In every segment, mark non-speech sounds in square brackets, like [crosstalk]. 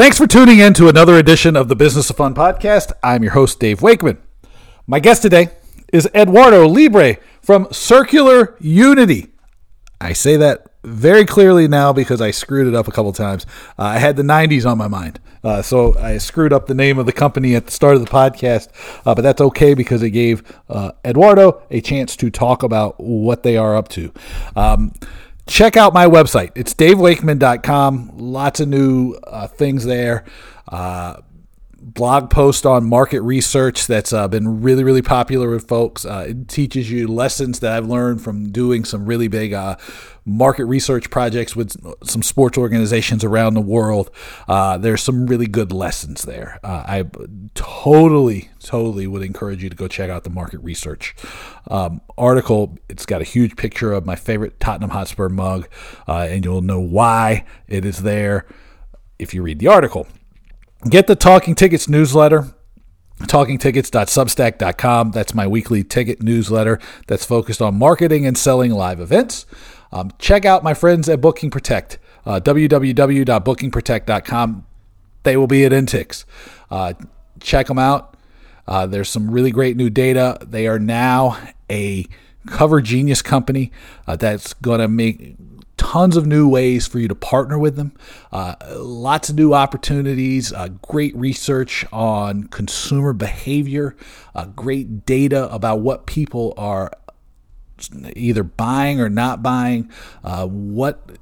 Thanks for tuning in to another edition of the Business of Fun podcast. I'm your host, Dave Wakeman. My guest today is Eduardo Libre from Circular Unity. I say that very clearly now because I screwed it up a couple times. Uh, I had the 90s on my mind. Uh, so I screwed up the name of the company at the start of the podcast, uh, but that's okay because it gave uh, Eduardo a chance to talk about what they are up to. Um, check out my website. It's davewakeman.com. Lots of new uh, things there. Uh, blog post on market research that's uh, been really, really popular with folks. Uh, it teaches you lessons that I've learned from doing some really big uh, market research projects with some sports organizations around the world. Uh, there's some really good lessons there. Uh, I totally, totally would encourage you to go check out the market research um, article. It's got a huge picture of my favorite Tottenham Hotspur mug, uh, and you'll know why it is there if you read the article. Get the Talking Tickets newsletter talkingtickets.substack.com. That's my weekly ticket newsletter that's focused on marketing and selling live events. Um, check out my friends at Booking Protect, uh, www.bookingprotect.com. They will be at Intix. Uh, check them out. Uh, there's some really great new data. They are now a cover genius company uh, that's going to make tons of new ways for you to partner with them. Uh, lots of new opportunities, uh, great research on consumer behavior, uh, great data about what people are either buying or not buying, uh, what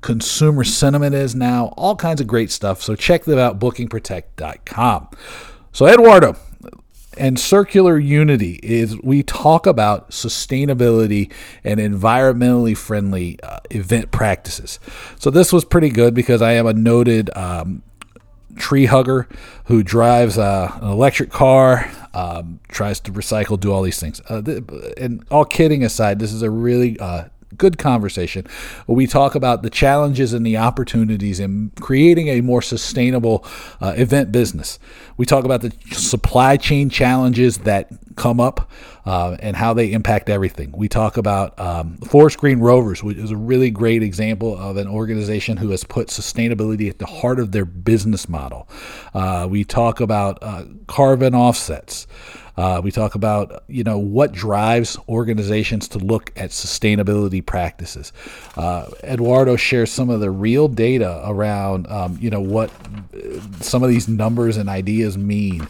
consumer sentiment is now, all kinds of great stuff. So check them out, bookingprotect.com. So, Eduardo, and circular unity is we talk about sustainability and environmentally friendly uh, event practices. So this was pretty good because I am a noted um, tree hugger who drives uh, an electric car, um, tries to recycle, do all these things. Uh, th- and all kidding aside, this is a really uh, good conversation. We talk about the challenges and the opportunities in creating a more sustainable uh, event business. We talk about the supply chain challenges that come up uh, and how they impact everything. We talk about um, Forest Green Rovers, which is a really great example of an organization who has put sustainability at the heart of their business model. Uh, we talk about uh, carbon offsets. Uh, we talk about you know what drives organizations to look at sustainability practices. Uh, Eduardo shares some of the real data around um, you know what uh, some of these numbers and ideas mean.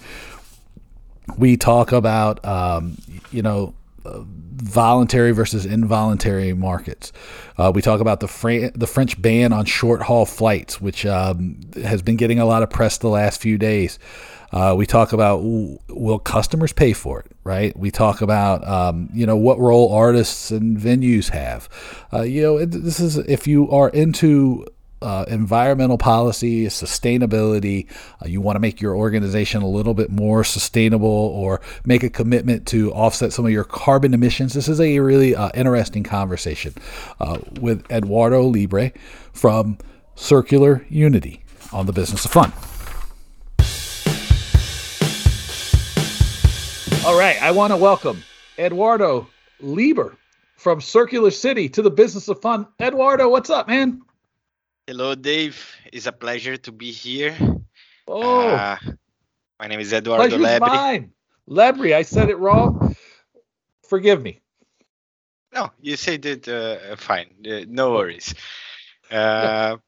We talk about um, you know voluntary versus involuntary markets. Uh, we talk about the Fra- the French ban on short haul flights, which um, has been getting a lot of press the last few days. Uh, we talk about will customers pay for it, right? We talk about um, you know what role artists and venues have. Uh, you know, this is if you are into uh, environmental policy, sustainability, uh, you want to make your organization a little bit more sustainable or make a commitment to offset some of your carbon emissions, this is a really uh, interesting conversation uh, with Eduardo Libre from Circular Unity on the Business of Fun. All right, I want to welcome Eduardo Libre from Circular City to the Business of Fun. Eduardo, what's up, man? Hello, Dave. It's a pleasure to be here. Oh, uh, my name is Eduardo Lebri. mine. Lebri, I said it wrong. Forgive me. No, you said it uh, fine. Uh, no worries. Uh,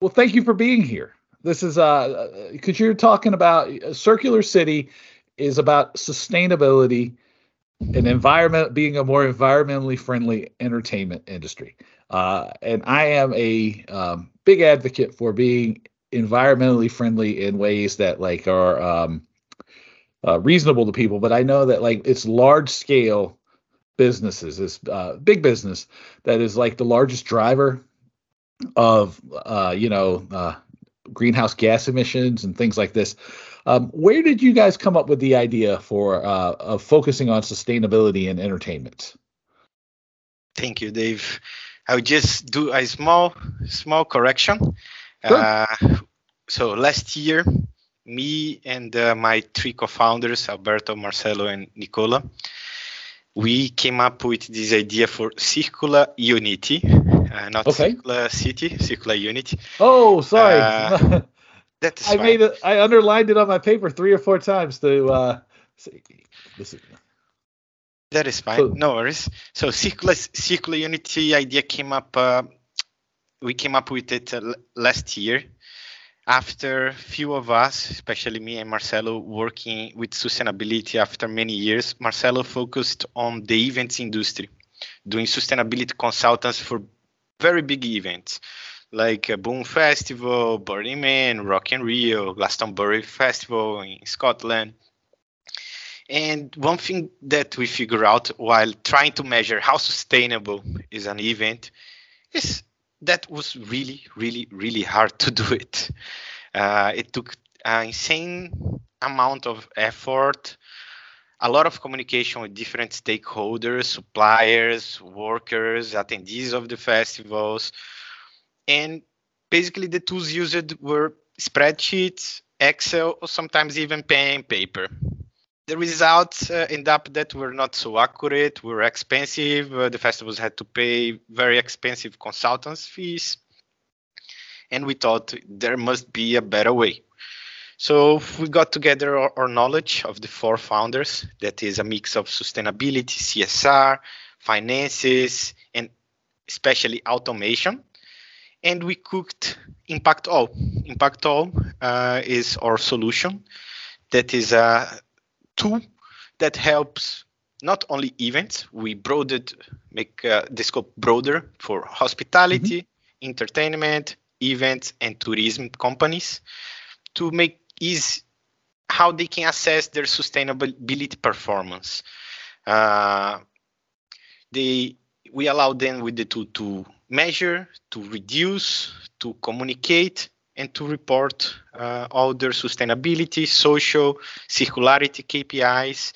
well, thank you for being here. This is uh, because you're talking about uh, Circular City is about sustainability and environment being a more environmentally friendly entertainment industry. Uh, and I am a um, big advocate for being environmentally friendly in ways that like are um, uh, reasonable to people. But I know that like it's large scale businesses, this uh, big business that is like the largest driver of uh, you know uh, greenhouse gas emissions and things like this. Um, where did you guys come up with the idea for uh, of focusing on sustainability in entertainment? Thank you, Dave. I would just do a small small correction. Sure. Uh, so last year, me and uh, my three co-founders, Alberto, Marcelo, and Nicola, we came up with this idea for circular unity, uh, not okay. circular city, circular unity. Oh, sorry. Uh, [laughs] That's I made it. I underlined it on my paper three or four times to uh, see. This is. That is fine. So, no worries. So circular circular unity idea came up. Uh, we came up with it uh, last year after few of us, especially me and Marcelo, working with sustainability after many years, Marcelo focused on the events industry, doing sustainability consultants for very big events like Boom Festival, Burning Man, Rock in Rio, Glastonbury Festival in Scotland. And one thing that we figure out while trying to measure how sustainable is an event is that was really, really, really hard to do it. Uh, it took an insane amount of effort, a lot of communication with different stakeholders, suppliers, workers, attendees of the festivals. And basically, the tools used were spreadsheets, Excel, or sometimes even pen and paper the results uh, end up that were not so accurate, were expensive. Uh, the festivals had to pay very expensive consultants fees. And we thought there must be a better way. So we got together our, our knowledge of the four founders, that is a mix of sustainability, CSR, finances, and especially automation. And we cooked Impact All. Impact All uh, is our solution that is a tool that helps not only events, we broadened, make uh, the scope broader for hospitality, mm-hmm. entertainment, events, and tourism companies to make easy how they can assess their sustainability performance. Uh, they we allow them with the tool to measure, to reduce, to communicate, and to report uh, all their sustainability, social, circularity KPIs,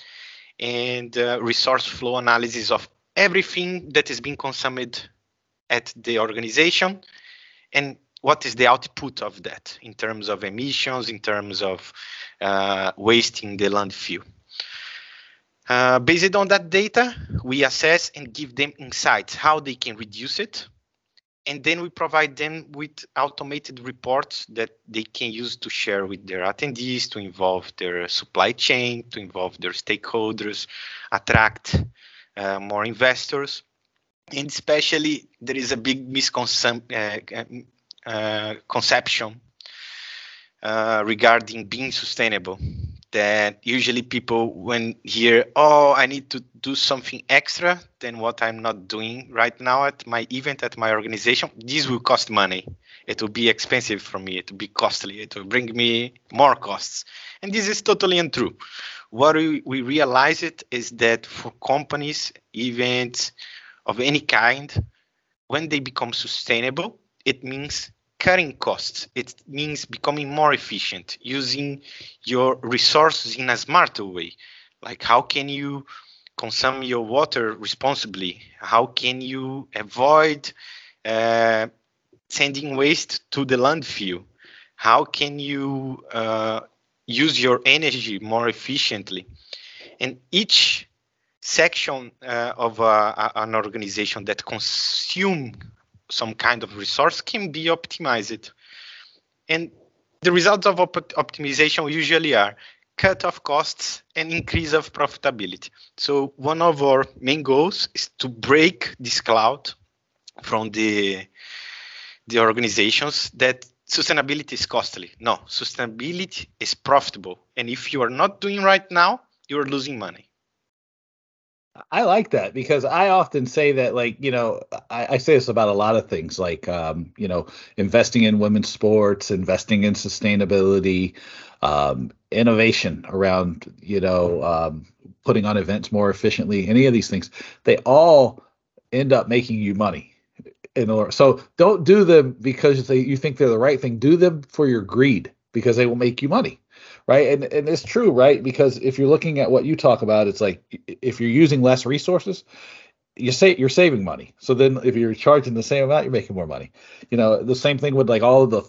and uh, resource flow analysis of everything that is being consumed at the organization and what is the output of that in terms of emissions, in terms of uh, wasting the landfill. Uh, based on that data, we assess and give them insights how they can reduce it and then we provide them with automated reports that they can use to share with their attendees to involve their supply chain to involve their stakeholders attract uh, more investors. And especially there is a big misconception uh, uh, uh, regarding being sustainable that usually people when hear oh i need to do something extra than what i'm not doing right now at my event at my organization this will cost money. It will be expensive for me. It will be costly. It will bring me more costs. And this is totally untrue. What we, we realize it is that for companies events of any kind when they become sustainable it means cutting costs. It means becoming more efficient, using your resources in a smarter way. Like how can you consume your water responsibly? How can you avoid uh, sending waste to the landfill? How can you uh, use your energy more efficiently? And each section uh, of uh, an organization that consume some kind of resource can be optimized. And the results of op- optimization usually are cut of costs and increase of profitability. So one of our main goals is to break this cloud from the the organizations that sustainability is costly. No, sustainability is profitable. And if you are not doing right now, you are losing money. I like that because I often say that, like, you know, I, I, say this about a lot of things, like, um, you know, investing in women's sports, investing in sustainability, um, innovation around, you know, um, putting on events more efficiently, any of these things, they all end up making you money. In order, so don't do them because they, you think they're the right thing. Do them for your greed because they will make you money right and and it's true right because if you're looking at what you talk about it's like if you're using less resources you say you're saving money so then if you're charging the same amount you're making more money you know the same thing with like all the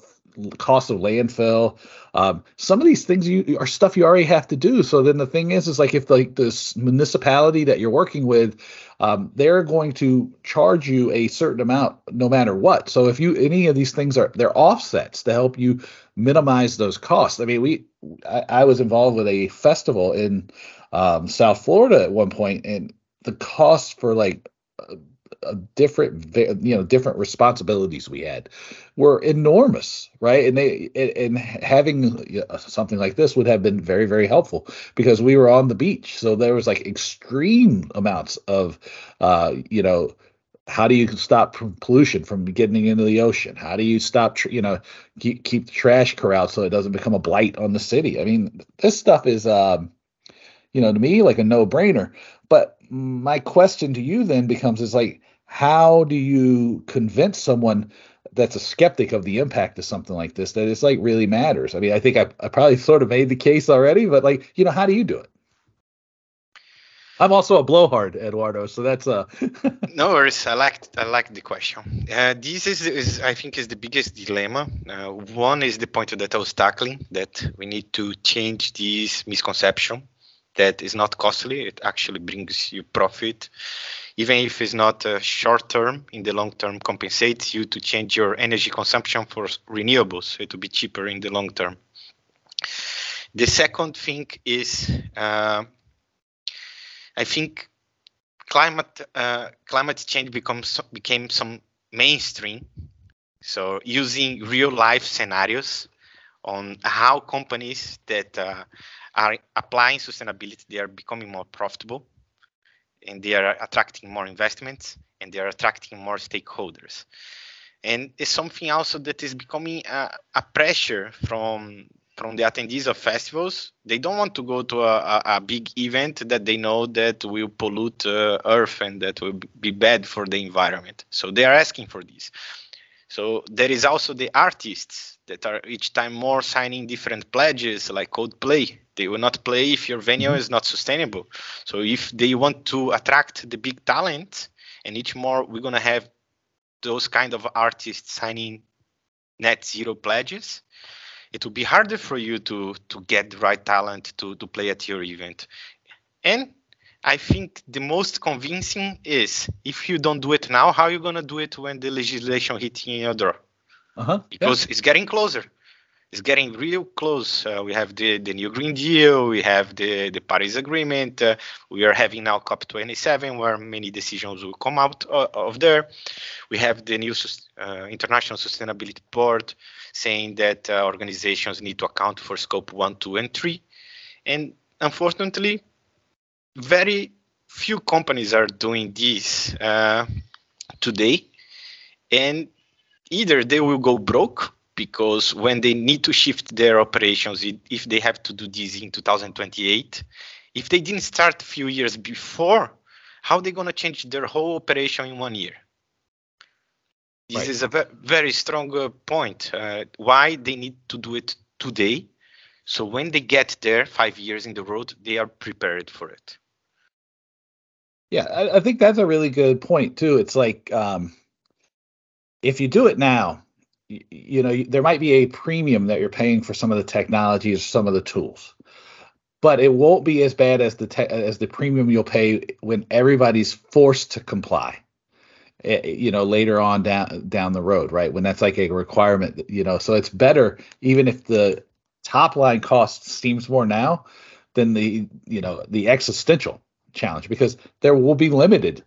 cost of landfill. Um, some of these things you are stuff you already have to do. So then the thing is, is like if like this municipality that you're working with, um, they're going to charge you a certain amount no matter what. So if you any of these things are they're offsets to help you minimize those costs. I mean, we I, I was involved with a festival in um, South Florida at one point, and the cost for like a different you know different responsibilities we had were enormous right and they and having something like this would have been very very helpful because we were on the beach so there was like extreme amounts of uh you know how do you stop pollution from getting into the ocean? How do you stop you know keep, keep the trash corralled so it doesn't become a blight on the city? I mean this stuff is um you know to me like a no brainer but my question to you then becomes is like how do you convince someone that's a skeptic of the impact of something like this that it's like really matters? I mean i think I, I probably sort of made the case already but like you know how do you do it i'm also a blowhard eduardo so that's a. [laughs] no worries i like i like the question uh, this is, is i think is the biggest dilemma uh, one is the point that i was tackling that we need to change this misconception that is not costly it actually brings you profit even if it's not uh, short term, in the long term, compensates you to change your energy consumption for renewables. It will be cheaper in the long term. The second thing is, uh, I think climate uh, climate change becomes became some mainstream. So using real life scenarios on how companies that uh, are applying sustainability they are becoming more profitable and they are attracting more investments and they are attracting more stakeholders and it's something also that is becoming a, a, pressure from from the attendees of festivals they don't want to go to a, a big event that they know that will pollute uh, earth and that will be bad for the environment so they are asking for this so there is also the artists that are each time more signing different pledges like Coldplay. They will not play if your venue is not sustainable. So if they want to attract the big talent, and each more we're gonna have those kind of artists signing net zero pledges, it will be harder for you to to get the right talent to to play at your event. And I think the most convincing is if you don't do it now, how are you gonna do it when the legislation hits in your door? uh-huh. because yeah. it's getting closer. It's getting real close. Uh, we have the, the new Green Deal, we have the, the Paris Agreement, uh, we are having now COP27, where many decisions will come out uh, of there. We have the new uh, International Sustainability Board saying that uh, organizations need to account for scope one, two, and three. And unfortunately, very few companies are doing this uh, today. And either they will go broke because when they need to shift their operations, if they have to do this in 2028, if they didn't start a few years before, how are they going to change their whole operation in one year? This right. is a ve- very strong uh, point. Uh, why they need to do it today, so when they get there, five years in the road, they are prepared for it. Yeah, I, I think that's a really good point too. It's like um, if you do it now, you, know, there might be a premium that you're paying for some of the technologies, some of the tools, but it won't be as bad as the te- as the premium you'll pay when everybody's forced to comply. Eh, you know, later on down down the road, right? When that's like a requirement, you know. So it's better even if the top line cost seems more now than the you know the existential challenge because there will be limited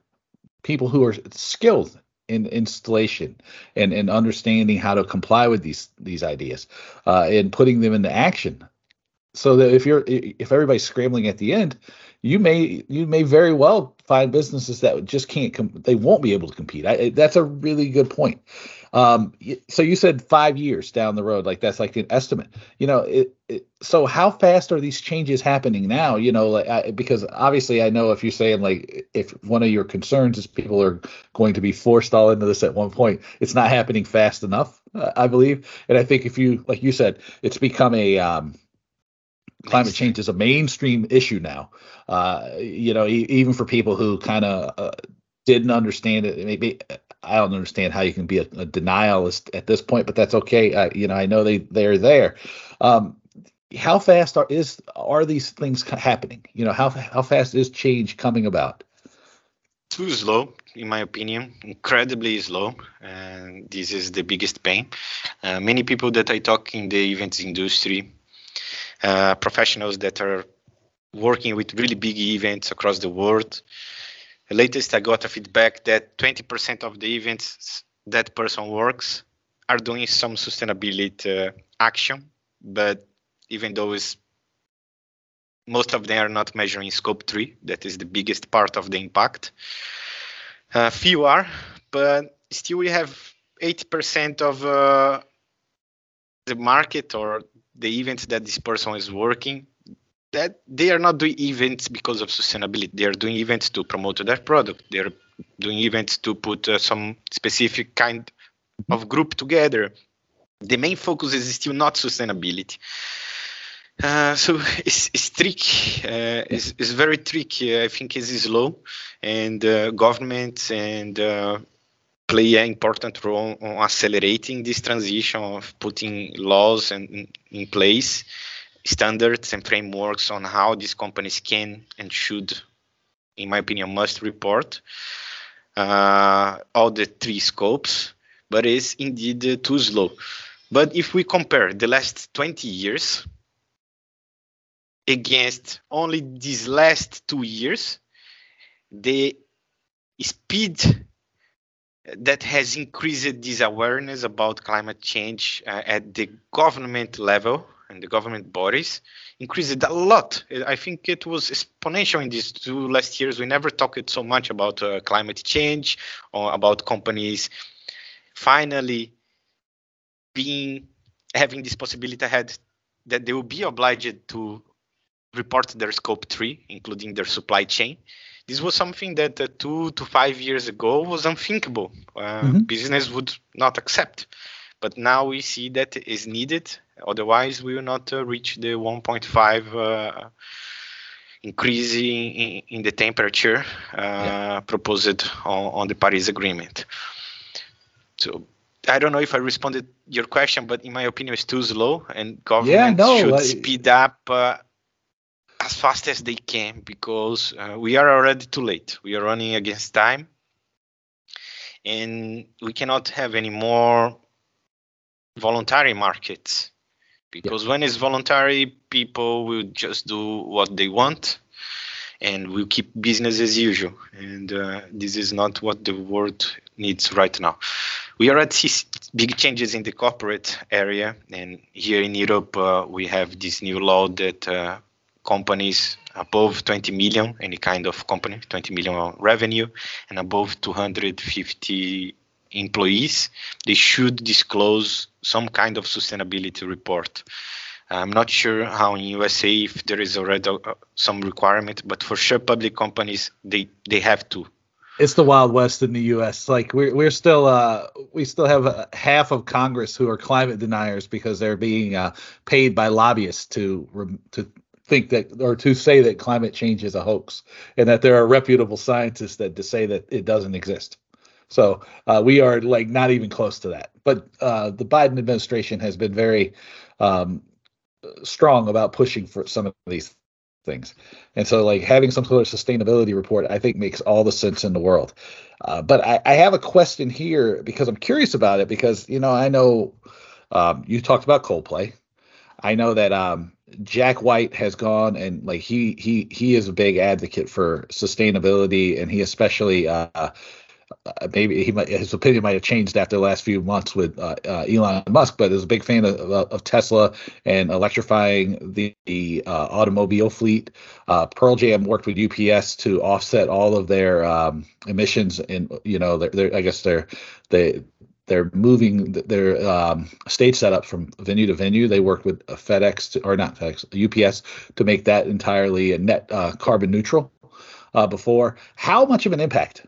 people who are skilled in installation and, and understanding how to comply with these these ideas uh, and putting them into action. So that if you're if everybody's scrambling at the end you may you may very well find businesses that just can't com- they won't be able to compete. I, that's a really good point. Um, so you said five years down the road like that's like an estimate. You know it, it, so how fast are these changes happening now? You know like I, because obviously i know if you're saying like if one of your concerns is people are going to be forced all into this at one point it's not happening fast enough uh, i believe. And i think if you like you said it's become a um, climate change is a mainstream issue now. Uh, you know, e- even for people who kind of uh, didn't understand it, maybe I don't understand how you can be a, a denialist at this point, but that's okay. Uh, you know, I know they they're there. Um, how fast are is are these things happening? You know, how how fast is change coming about? Too slow, in my opinion, incredibly slow, and this is the biggest pain. Uh, many people that I talk in the events industry, uh, professionals that are working with really big events across the world. The latest I got a feedback that 20% of the events that person works are doing some sustainability uh, action, but even though it's most of them are not measuring scope 3 that is the biggest part of the impact uh, few are but still we have 80% of uh, the market or the events that this person is working that they are not doing events because of sustainability. They are doing events to promote their product. They are doing events to put uh, some specific kind of group together. The main focus is still not sustainability. Uh, so [laughs] it's, it's tricky. Uh, it's, it's, very tricky. I think it's slow, and uh, governments and uh, play an important role on accelerating this transition of putting laws and in place standards and frameworks on how these companies can and should, in my opinion, must report uh, all the three scopes, but it's indeed too slow. But if we compare the last 20 years against only these last two years, the speed that has increased this awareness about climate change uh, at the government level and the government bodies increased a lot. I think it was exponential in these two last years. We never talked so much about uh, climate change or about companies finally being having this possibility ahead that they will be obliged to report their scope three, including their supply chain. This was something that uh, two to five years ago was unthinkable. Uh, mm-hmm. Business would not accept. But now we see that is needed. Otherwise, we will not uh, reach the 1.5 uh, increase in, in, the temperature uh, yeah. proposed on, on, the Paris Agreement. So I don't know if I responded your question, but in my opinion, it's too slow, and government yeah, no, should I... speed up uh, as fast as they can because uh, we are already too late. We are running against time, and we cannot have any more voluntary markets because yeah. when it's voluntary people will just do what they want and we will keep business as usual and uh, this is not what the world needs right now we already see big changes in the corporate area and here in europe uh, we have this new law that uh, companies above 20 million any kind of company 20 million revenue and above 250 employees, they should disclose some kind of sustainability report. I'm not sure how in USA if there is already uh, some requirement, but for sure public companies they they have to. It's the Wild West in the U.S. Like we're we're still uh, we still have uh, half of Congress who are climate deniers because they're being uh, paid by lobbyists to to think that or to say that climate change is a hoax and that there are reputable scientists that to say that it doesn't exist. So uh, we are like not even close to that. But uh, the Biden administration has been very um, strong about pushing for some of these things. And so, like having some sort of sustainability report, I think makes all the sense in the world. Uh, but I, I, have a question here because I'm curious about it because you know I know um, you talked about Coldplay. I know that um, Jack White has gone and like he he he is a big advocate for sustainability, and he especially uh, uh, maybe he might, his opinion might have changed after the last few months with uh, uh, Elon Musk, but is a big fan of, of, Tesla and electrifying the, the uh, automobile fleet. Uh, Pearl Jam worked with UPS to offset all of their um, emissions, and you know, they're, I guess they're they they're moving their um, stage setup from venue to venue. They worked with FedEx to, or not FedEx, UPS to make that entirely a net uh, carbon neutral. before, how much of an impact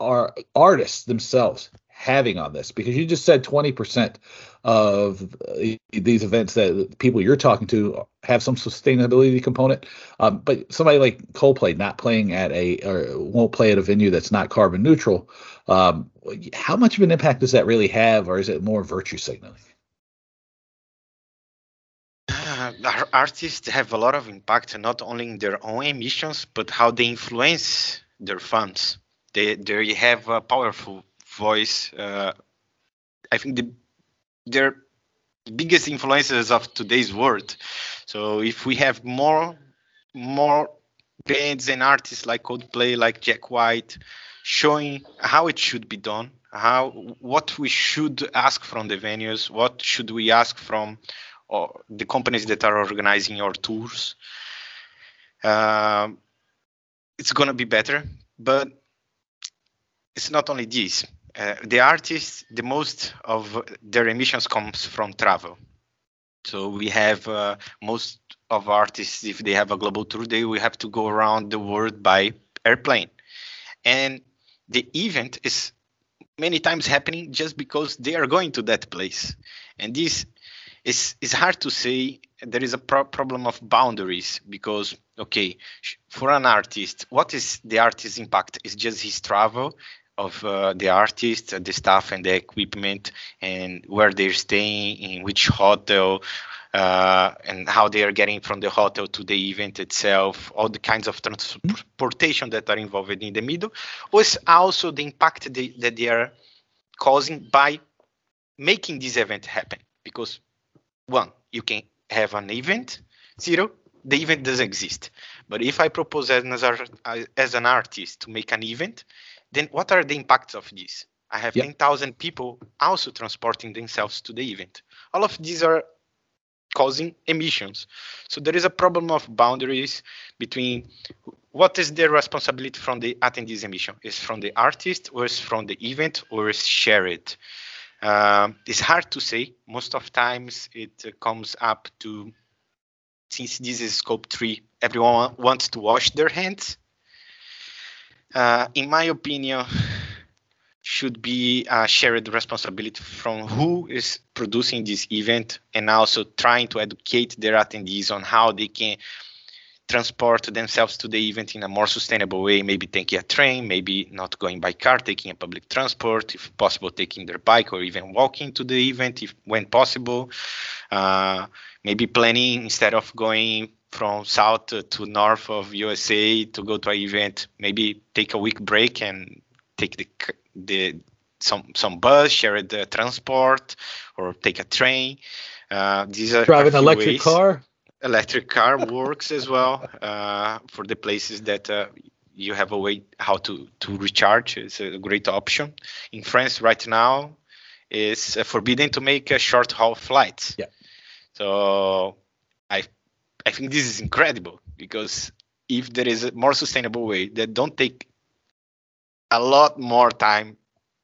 are artists themselves having on this? Because you just said 20% of uh, these events that people you're talking to have some sustainability component. Um, but somebody like Coldplay not playing at a or won't play at a venue that's not carbon neutral. Um, how much of an impact does that really have, or is it more virtue signaling? Uh, artists have a lot of impact, not only in their own emissions, but how they influence their fans. They they have a powerful voice. Uh, I think the they're biggest influencers of today's world. So if we have more more bands and artists like Coldplay, like Jack White, showing how it should be done, how what we should ask from the venues, what should we ask from uh, the companies that are organizing our tours. Uh, it's gonna be better, but it's not only this. Uh, the artists, the most of their emissions comes from travel. So we have uh, most of artists, if they have a global tour, they will have to go around the world by airplane. And the event is many times happening just because they are going to that place. And this is, is hard to say. There is a pro- problem of boundaries because, okay, for an artist, what is the artist's impact? Is just his travel of uh, the artist, the staff, and the equipment, and where they're staying, in which hotel, uh, and how they are getting from the hotel to the event itself, all the kinds of transportation that are involved in the middle, was also the impact they, that they are causing by making this event happen. Because one, you can have an event, zero, the event doesn't exist. But if I propose as, as an artist to make an event, then what are the impacts of this? I have yep. 10,000 people also transporting themselves to the event. All of these are causing emissions. So there is a problem of boundaries between what is the responsibility from the attendees emission? Is from the artist or is from the event or is shared? Um, it's hard to say. Most of times it uh, comes up to, since this is scope three, everyone wants to wash their hands uh, in my opinion, should be a shared responsibility from who is producing this event and also trying to educate their attendees on how they can transport themselves to the event in a more sustainable way, maybe taking a train, maybe not going by car, taking a public transport, if possible, taking their bike or even walking to the event if when possible. Uh, maybe planning instead of going from south to north of USA to go to an event, maybe take a week break and take the the some some bus, share the transport, or take a train. Uh, these are drive an electric ways. car. Electric car works as well uh, for the places that uh, you have a way how to to recharge. It's a great option. In France right now, it's forbidden to make a short haul flights. Yeah. So I I think this is incredible because if there is a more sustainable way that don't take a lot more time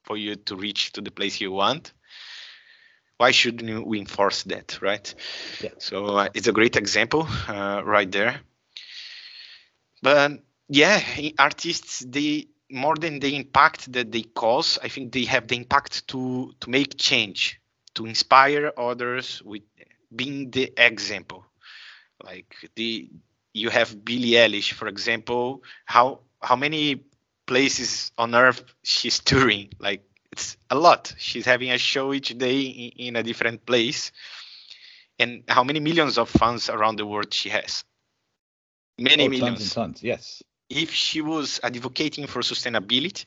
for you to reach to the place you want, why shouldn't we enforce that, right? Yeah. So uh, it's a great example uh, right there. But yeah, artists they more than the impact that they cause, I think they have the impact to to make change, to inspire others with being the example like the you have Billie Eilish, for example. How how many places on earth she's [laughs] touring? Like it's a lot. She's having a show each day in, in a different place. And how many millions of fans around the world she has? Many oh, millions. Tons and tons, yes. If she was advocating for sustainability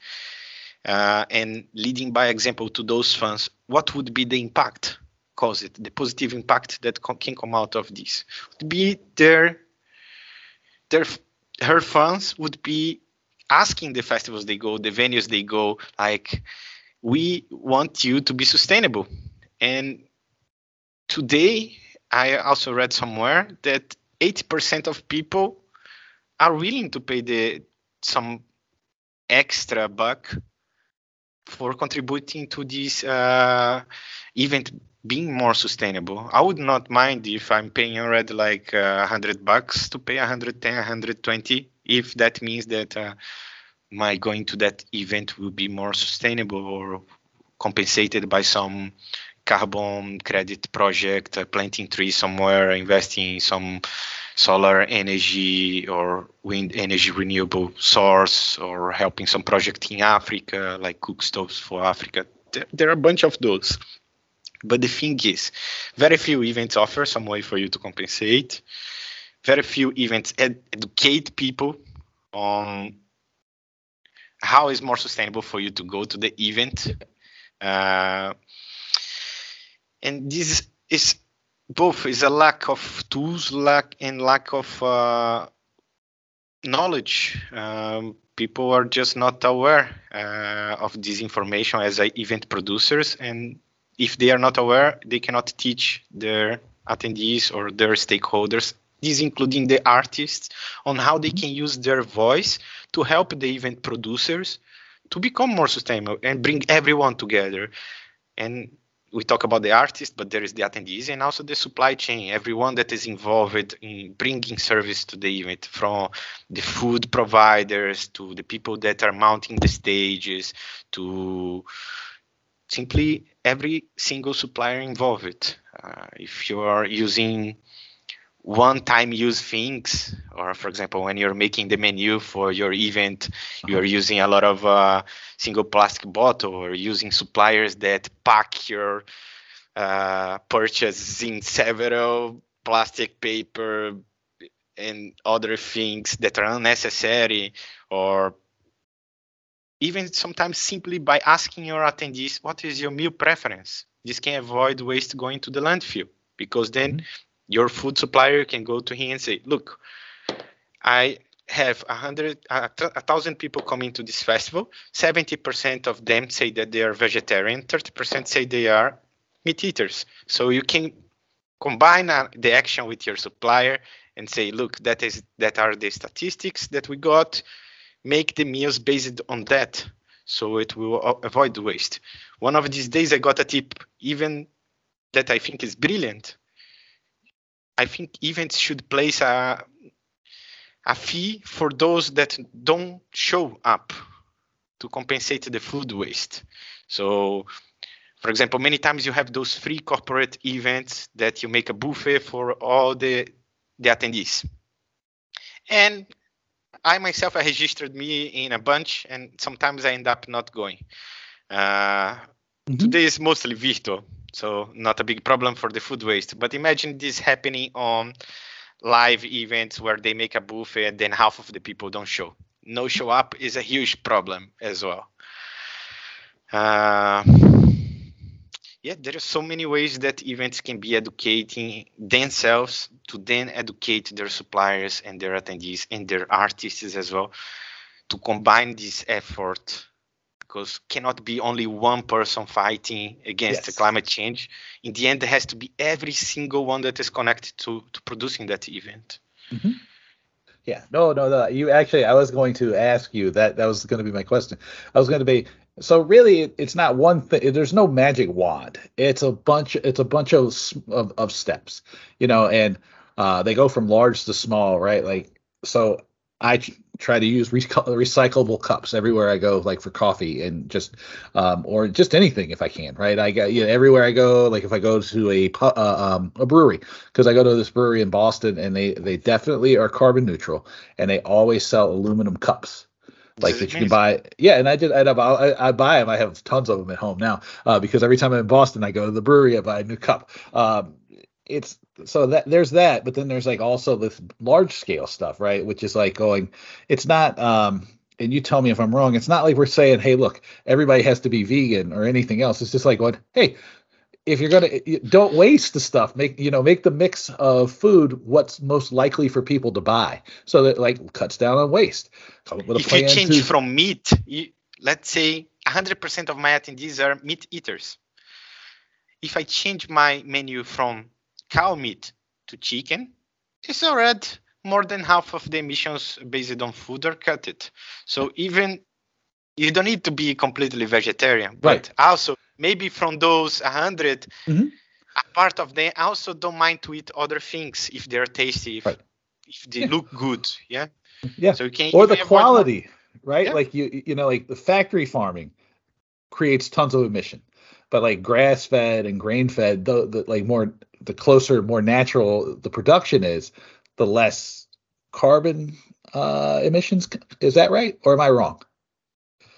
uh, and leading by example to those fans, what would be the impact? Cause it, the positive impact that can come out of this would be their their her fans would be asking the festivals they go, the venues they go, like we want you to be sustainable. And today, I also read somewhere that 80% of people are willing to pay the some extra buck for contributing to this uh, event being more sustainable. I would not mind if I'm paying already like uh, 100 bucks to pay 110, 120, if that means that uh, my going to that event will be more sustainable or compensated by some carbon credit project, uh, planting trees somewhere, investing in some solar energy or wind energy renewable source, or helping some project in Africa, like cook stoves for Africa. There, there are a bunch of those. But the thing is, very few events offer some way for you to compensate. Very few events ed- educate people on how is more sustainable for you to go to the event. Uh, and this is both is a lack of tools, lack and lack of uh, knowledge. Um, people are just not aware uh, of this information as event producers, and if they are not aware, they cannot teach their attendees or their stakeholders, these including the artists, on how they can use their voice to help the event producers to become more sustainable and bring everyone together. And we talk about the artist, but there is the attendees and also the supply chain, everyone that is involved in bringing service to the event, from the food providers to the people that are mounting the stages to simply every single supplier involved. Uh, if you are using one-time use things, or for example, when you're making the menu for your event, you are using a lot of uh, single plastic bottle, or using suppliers that pack your uh, purchase in several plastic paper and other things that are unnecessary, or even sometimes simply by asking your attendees what is your meal preference? This can avoid waste going to the landfill because then mm-hmm. your food supplier can go to him and say look i have a hundred a, a thousand people coming to this festival. 70% of them say that they are vegetarian. 30% say they are meat eaters. So you can combine uh, the action with your supplier and say look that is that are the statistics that we got make the meals based on that so it will avoid waste. One of these days i got a tip even that i think is brilliant. I think events should place a a fee for those that don't show up to compensate the food waste. So for example many times you have those free corporate events that you make a buffet for all the the attendees. And I myself, I registered me in a bunch, and sometimes I end up not going. Uh, mm-hmm. Today is mostly virtual, so not a big problem for the food waste. But imagine this happening on live events where they make a buffet and then half of the people don't show. No show up is a huge problem as well. Uh, yeah, there are so many ways that events can be educating themselves to then educate their suppliers and their attendees and their artists as well to combine this effort because cannot be only one person fighting against yes. climate change. In the end, there has to be every single one that is connected to, to producing that event. Mm-hmm. Yeah, no, no, no. You actually, I was going to ask you that. That was going to be my question. I was going to be so really it's not one thing there's no magic wand. It's a bunch it's a bunch of of, of steps you know and uh, they go from large to small right? Like so i try to use recyclable cups everywhere i go like for coffee and just um, or just anything if i can right? I got you know, everywhere i go like if i go to a uh, um, a brewery because i go to this brewery in boston and they they definitely are carbon neutral and they always sell aluminum cups like that you can buy. Yeah, and I did. I, I, I buy them. I have tons of them at home now uh, because every time I'm in Boston, I go to the brewery. I buy a new cup. Um, it's so that there's that, but then there's like also this large scale stuff, right? Which is like going. It's not. um and you tell me if I'm wrong. It's not like we're saying, "Hey, look, everybody has to be vegan or anything else." It's just like what? "Hey, if you're gonna don't waste the stuff make you know make the mix of food what's most likely for people to buy so that like cuts down on waste if you change to, from meat you, let's say 100% of my attendees are meat eaters if i change my menu from cow meat to chicken it's already more than half of the emissions based on food are cut it. so even you don't need to be completely vegetarian but right. also maybe from those 100 mm-hmm. a part of them also don't mind to eat other things if they're tasty if, right. if they yeah. look good yeah yeah so you can or the quality right yeah. like you you know like the factory farming creates tons of emission but like grass fed and grain fed, the, the like more the closer, more natural the production is, the less carbon uh, emissions. Is that right, or am I wrong?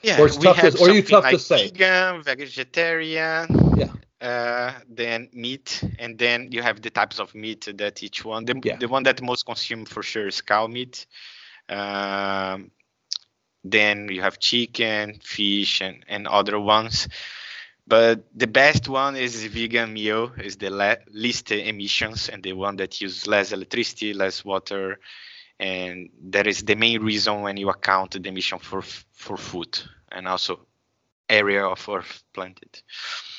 Yeah, or it's tough to, or you tough like to say? vegan, vegetarian, Yeah. uh, then meat, and then you have the types of meat that each one. The, Yeah. the one that most consumed for sure is cow meat. Um, then you have chicken, fish, and, and other ones. But the best one is vegan meal, is the le- least emissions and the one that uses less electricity, less water, and that is the main reason when you account the emission for for food and also area of earth planted.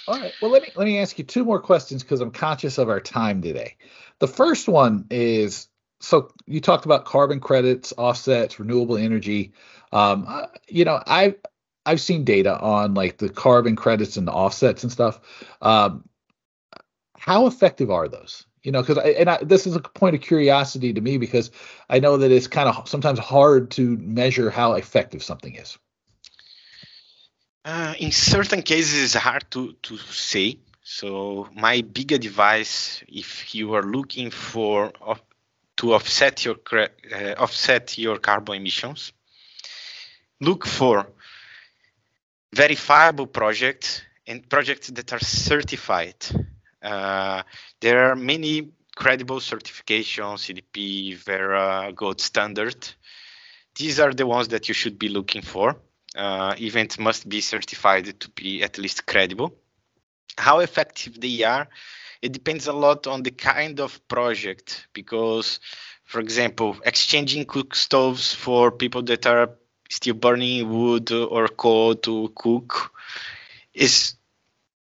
All right. Well, let me let me ask you two more questions because I'm conscious of our time today. The first one is so you talked about carbon credits, offsets, renewable energy. Um, you know, I've I've seen data on like the carbon credits and the offsets and stuff. Um, how effective are those? You know, because and I, this is a point of curiosity to me because I know that it's kind of sometimes hard to measure how effective something is. Uh, in certain cases, it's hard to, to say. So my big advice, if you are looking for to offset your uh, offset your carbon emissions, look for verifiable projects and projects that are certified. Uh, there are many credible certifications, CDP, Verra, Gold Standard. These are the ones that you should be looking for. Uh, events must be certified to be at least credible. How effective they are, it depends a lot on the kind of project because, for example, exchanging cook stoves for people that are still burning wood or coal to cook is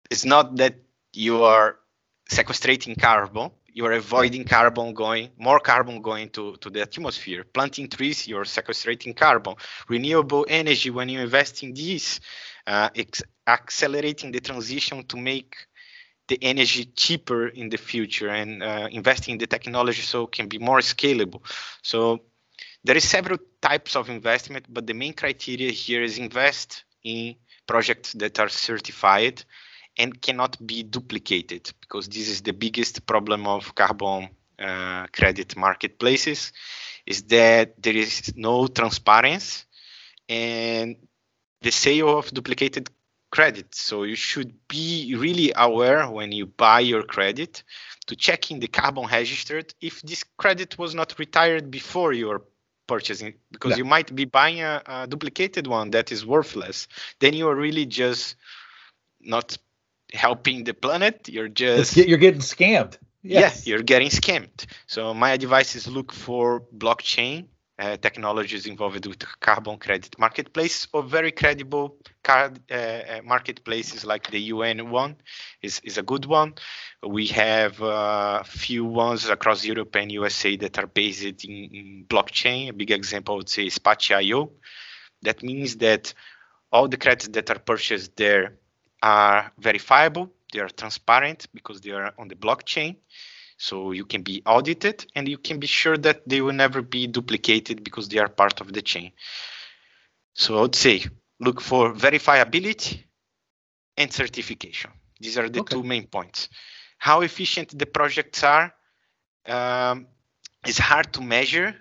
it's not that you are sequestrating carbon. You are avoiding carbon going more carbon going to, to the atmosphere. Planting trees you're sequestrating carbon. Renewable energy when you invest in these uh, it's accelerating the transition to make the energy cheaper in the future and uh, investing in the technology so it can be more scalable. So there is several types of investment but the main criteria here is invest in projects that are certified and cannot be duplicated because this is the biggest problem of carbon uh, credit marketplaces is that there is no transparency and the sale of duplicated credit so you should be really aware when you buy your credit to check in the carbon registered if this credit was not retired before your purchasing because Yeah. you might be buying a, a duplicated one that is worthless then you are really just not helping the planet you're just you're getting scammed. Yes. yeah you're getting scammed so my advice is look for blockchain uh, technologies involved with carbon credit marketplace or very credible card uh, uh, marketplaces like the un one is, is a good one we have a few ones across europe and usa that are based in, in blockchain a big example i would say is Pachi.io. that means that all the credits that are purchased there are verifiable they are transparent because they are on the blockchain. So you can be audited and you can be sure that they will never be duplicated because they are part of the chain. So i would say look for verifiability and certification. These are the Okay. two main points. How efficient the projects are um, is hard to measure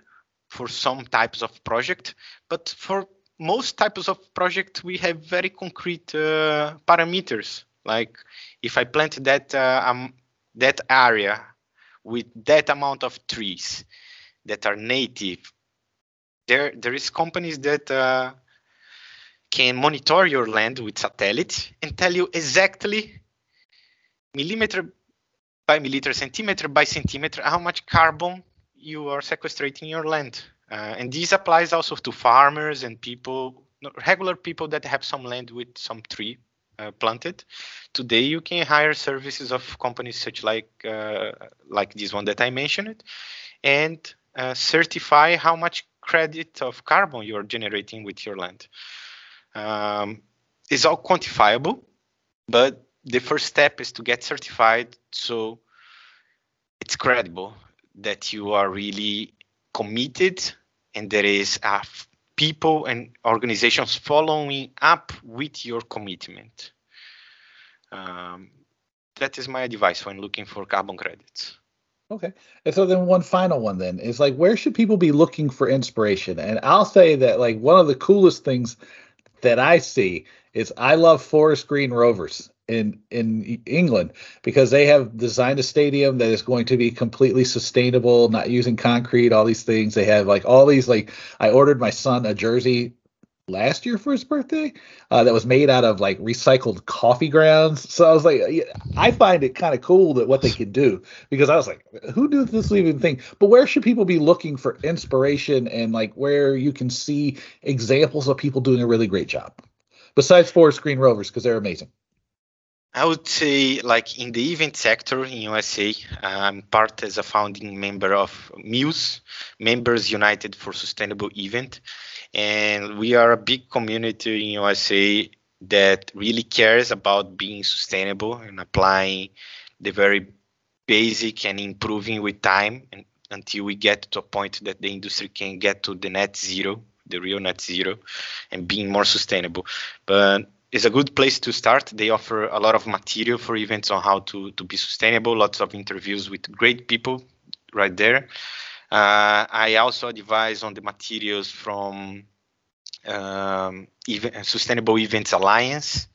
for some types of project but for most types of project we have very concrete uh, parameters. Like if i plant that uh, um, that area with that amount of trees that are native there there is companies that uh, can monitor your land with satellites and tell you exactly millimeter by millimeter centimeter by centimeter how much carbon you are sequestrating in your land uh, and this applies also to farmers and people regular people that have some land with some tree uh, planted. Today you can hire services of companies such like uh, like this one that i mentioned and uh, certify how much credit of carbon you're generating with your land. Um, it's all quantifiable but the first step is to get certified so it's credible that you are really committed and there is uh, people and organizations following up with your commitment Um, that is my advice when looking for carbon credits. Okay. And so then one final one then is like where should people be looking for inspiration? And I'll say that like one of the coolest things that I see is I love Forest Green Rovers in in England because they have designed a stadium that is going to be completely sustainable, not using concrete, all these things. They have like all these like I ordered my son a jersey last year for his birthday uh, that was made out of like recycled coffee grounds. So I was like, I find it kind of cool that what they can do because I was like, who knew this even thing? But where should people be looking for inspiration and like where you can see examples of people doing a really great job besides Forest Green Rovers because they're amazing? I would say, like in the event sector in USA, I'm part as a founding member of Muse, Members United for Sustainable Event, and we are a big community in USA that really cares about being sustainable and applying the very basic and improving with time and, until we get to a point that the industry can get to the net zero, the real net zero, and being more sustainable. But is a good place to start. They offer a lot of material for events on how to, to be sustainable, lots of interviews with great people right there. Uh, I also advise on the materials from um, even, Sustainable Events Alliance.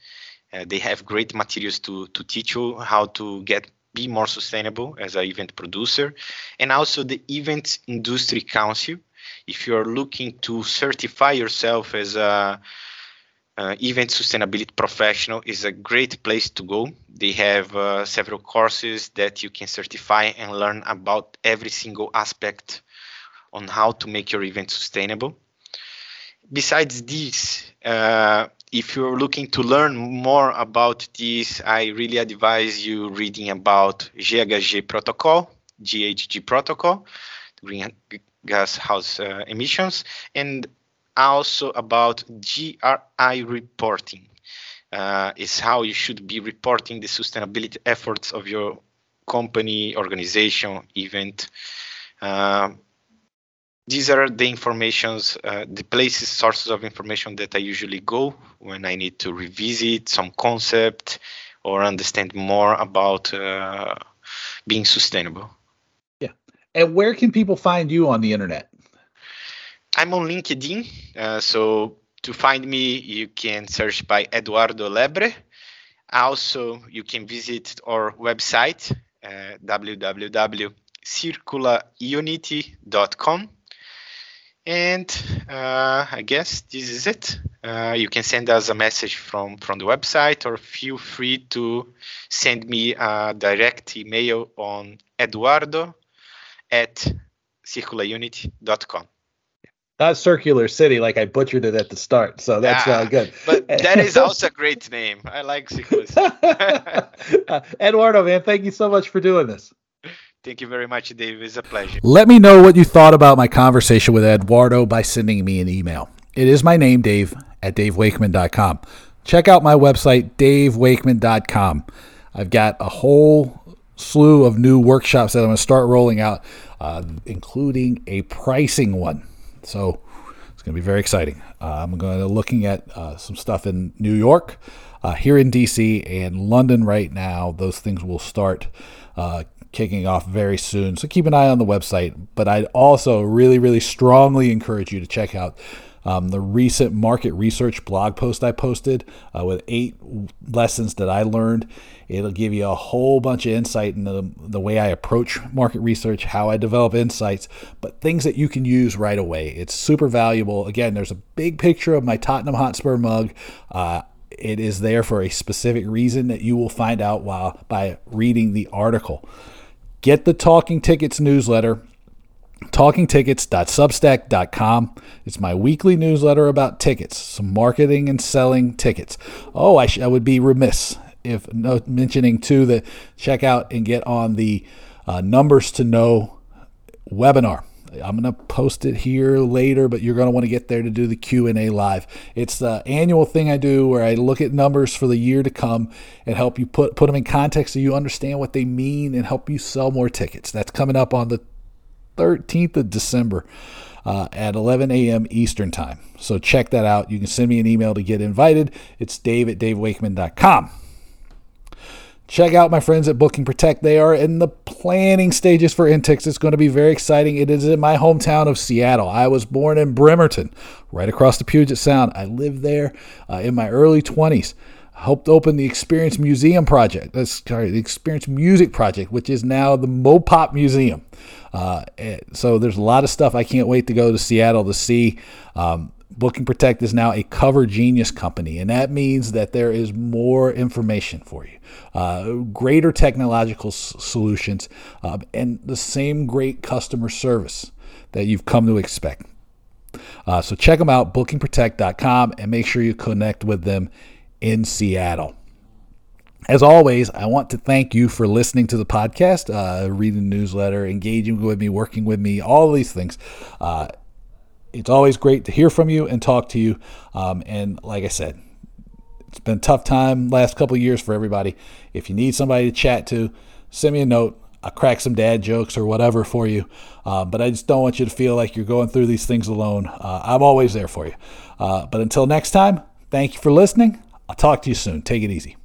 Uh, they have great materials to, to teach you how to get be more sustainable as an event producer. And also the Event Industry Council. If you're looking to certify yourself as a uh, event sustainability professional is a great place to go. They have uh, several courses that you can certify and learn about every single aspect on how to make your event sustainable. Besides this, uh, if you're looking to learn more about this, I really advise you reading about GHG protocol, GHG protocol, greenhouse house uh, emissions, and also about GRI reporting. Uh, is how you should be reporting the sustainability efforts of your company, organization, event. Uh, these are the informations, uh, the places, sources of information that I usually go when I need to revisit some concept or understand more about uh, being sustainable. Yeah. And where can people find you on the internet? I'm on LinkedIn. Uh, so to find me, you can search by Eduardo Lebre. Also, you can visit our website, uh, www.circulaunity.com. And uh, I guess this is it. Uh, you can send us a message from, from the website or feel free to send me a direct email on eduardo at circulaunity.com not circular city like I butchered it at the start. So that's uh, good. But [laughs] that is also a great name. I like circular [laughs] uh, Eduardo, man, thank you so much for doing this. Thank you very much, Dave. It's a pleasure. Let me know what you thought about my conversation with Eduardo by sending me an email. It is my name, Dave, at davewakeman.com. Check out my website, davewakeman.com. I've got a whole slew of new workshops that I'm going to start rolling out, uh, including a pricing one. So it's going to be very exciting. Uh, I'm going to be looking at uh, some stuff in New York, uh, here in DC, and London right now. Those things will start uh, kicking off very soon. So keep an eye on the website. But I'd also really, really strongly encourage you to check out um, the recent market research blog post I posted uh, with eight lessons that I learned. It'll give you a whole bunch of insight into the, the way I approach market research, how I develop insights, but things that you can use right away. It's super valuable. Again, there's a big picture of my Tottenham Hotspur mug. Uh, it is there for a specific reason that you will find out while by reading the article. Get the Talking Tickets newsletter talkingtickets.substack.com. It's my weekly newsletter about tickets, some marketing and selling tickets. Oh, I, sh- I would be remiss if no, mentioning too that check out and get on the uh, numbers to know webinar. I'm going to post it here later, but you're going to want to get there to do the Q&A live. It's the annual thing I do where I look at numbers for the year to come and help you put put them in context so you understand what they mean and help you sell more tickets. That's coming up on the 13th of December uh, at 11 a.m. Eastern Time. So check that out. You can send me an email to get invited. It's dave at davewakeman.com. check out my friends at Booking Protect. They are in the planning stages for Intix. It's going to be very exciting. It is in my hometown of Seattle. I was born in Bremerton, right across the Puget Sound. I lived there uh, in my early 20s. I helped open the Experience Museum Project. That's sorry, the Experience Music Project, which is now the Mopop Museum. Uh, eh, so there's a lot of stuff I can't wait to go to Seattle to see. Um, Booking Protect is now a cover genius company, and that means that there is more information for you, uh, greater technological s- solutions, uh, and the same great customer service that you've come to expect. Uh, so check them out, bookingprotect.com, and make sure you connect with them in Seattle. As always, I want to thank you for listening to the podcast, uh, reading the newsletter, engaging with me, working with me, all these things. Uh, it's always great to hear from you and talk to you. Um, and like I said, it's been a tough time last couple years for everybody. If you need somebody to chat to, send me a note. I'll crack some dad jokes or whatever for you. Uh, but I just don't want you to feel like you're going through these things alone. Uh, I'm always there for you. Uh, but until next time, thank you for listening. I'll talk to you soon. Take it easy.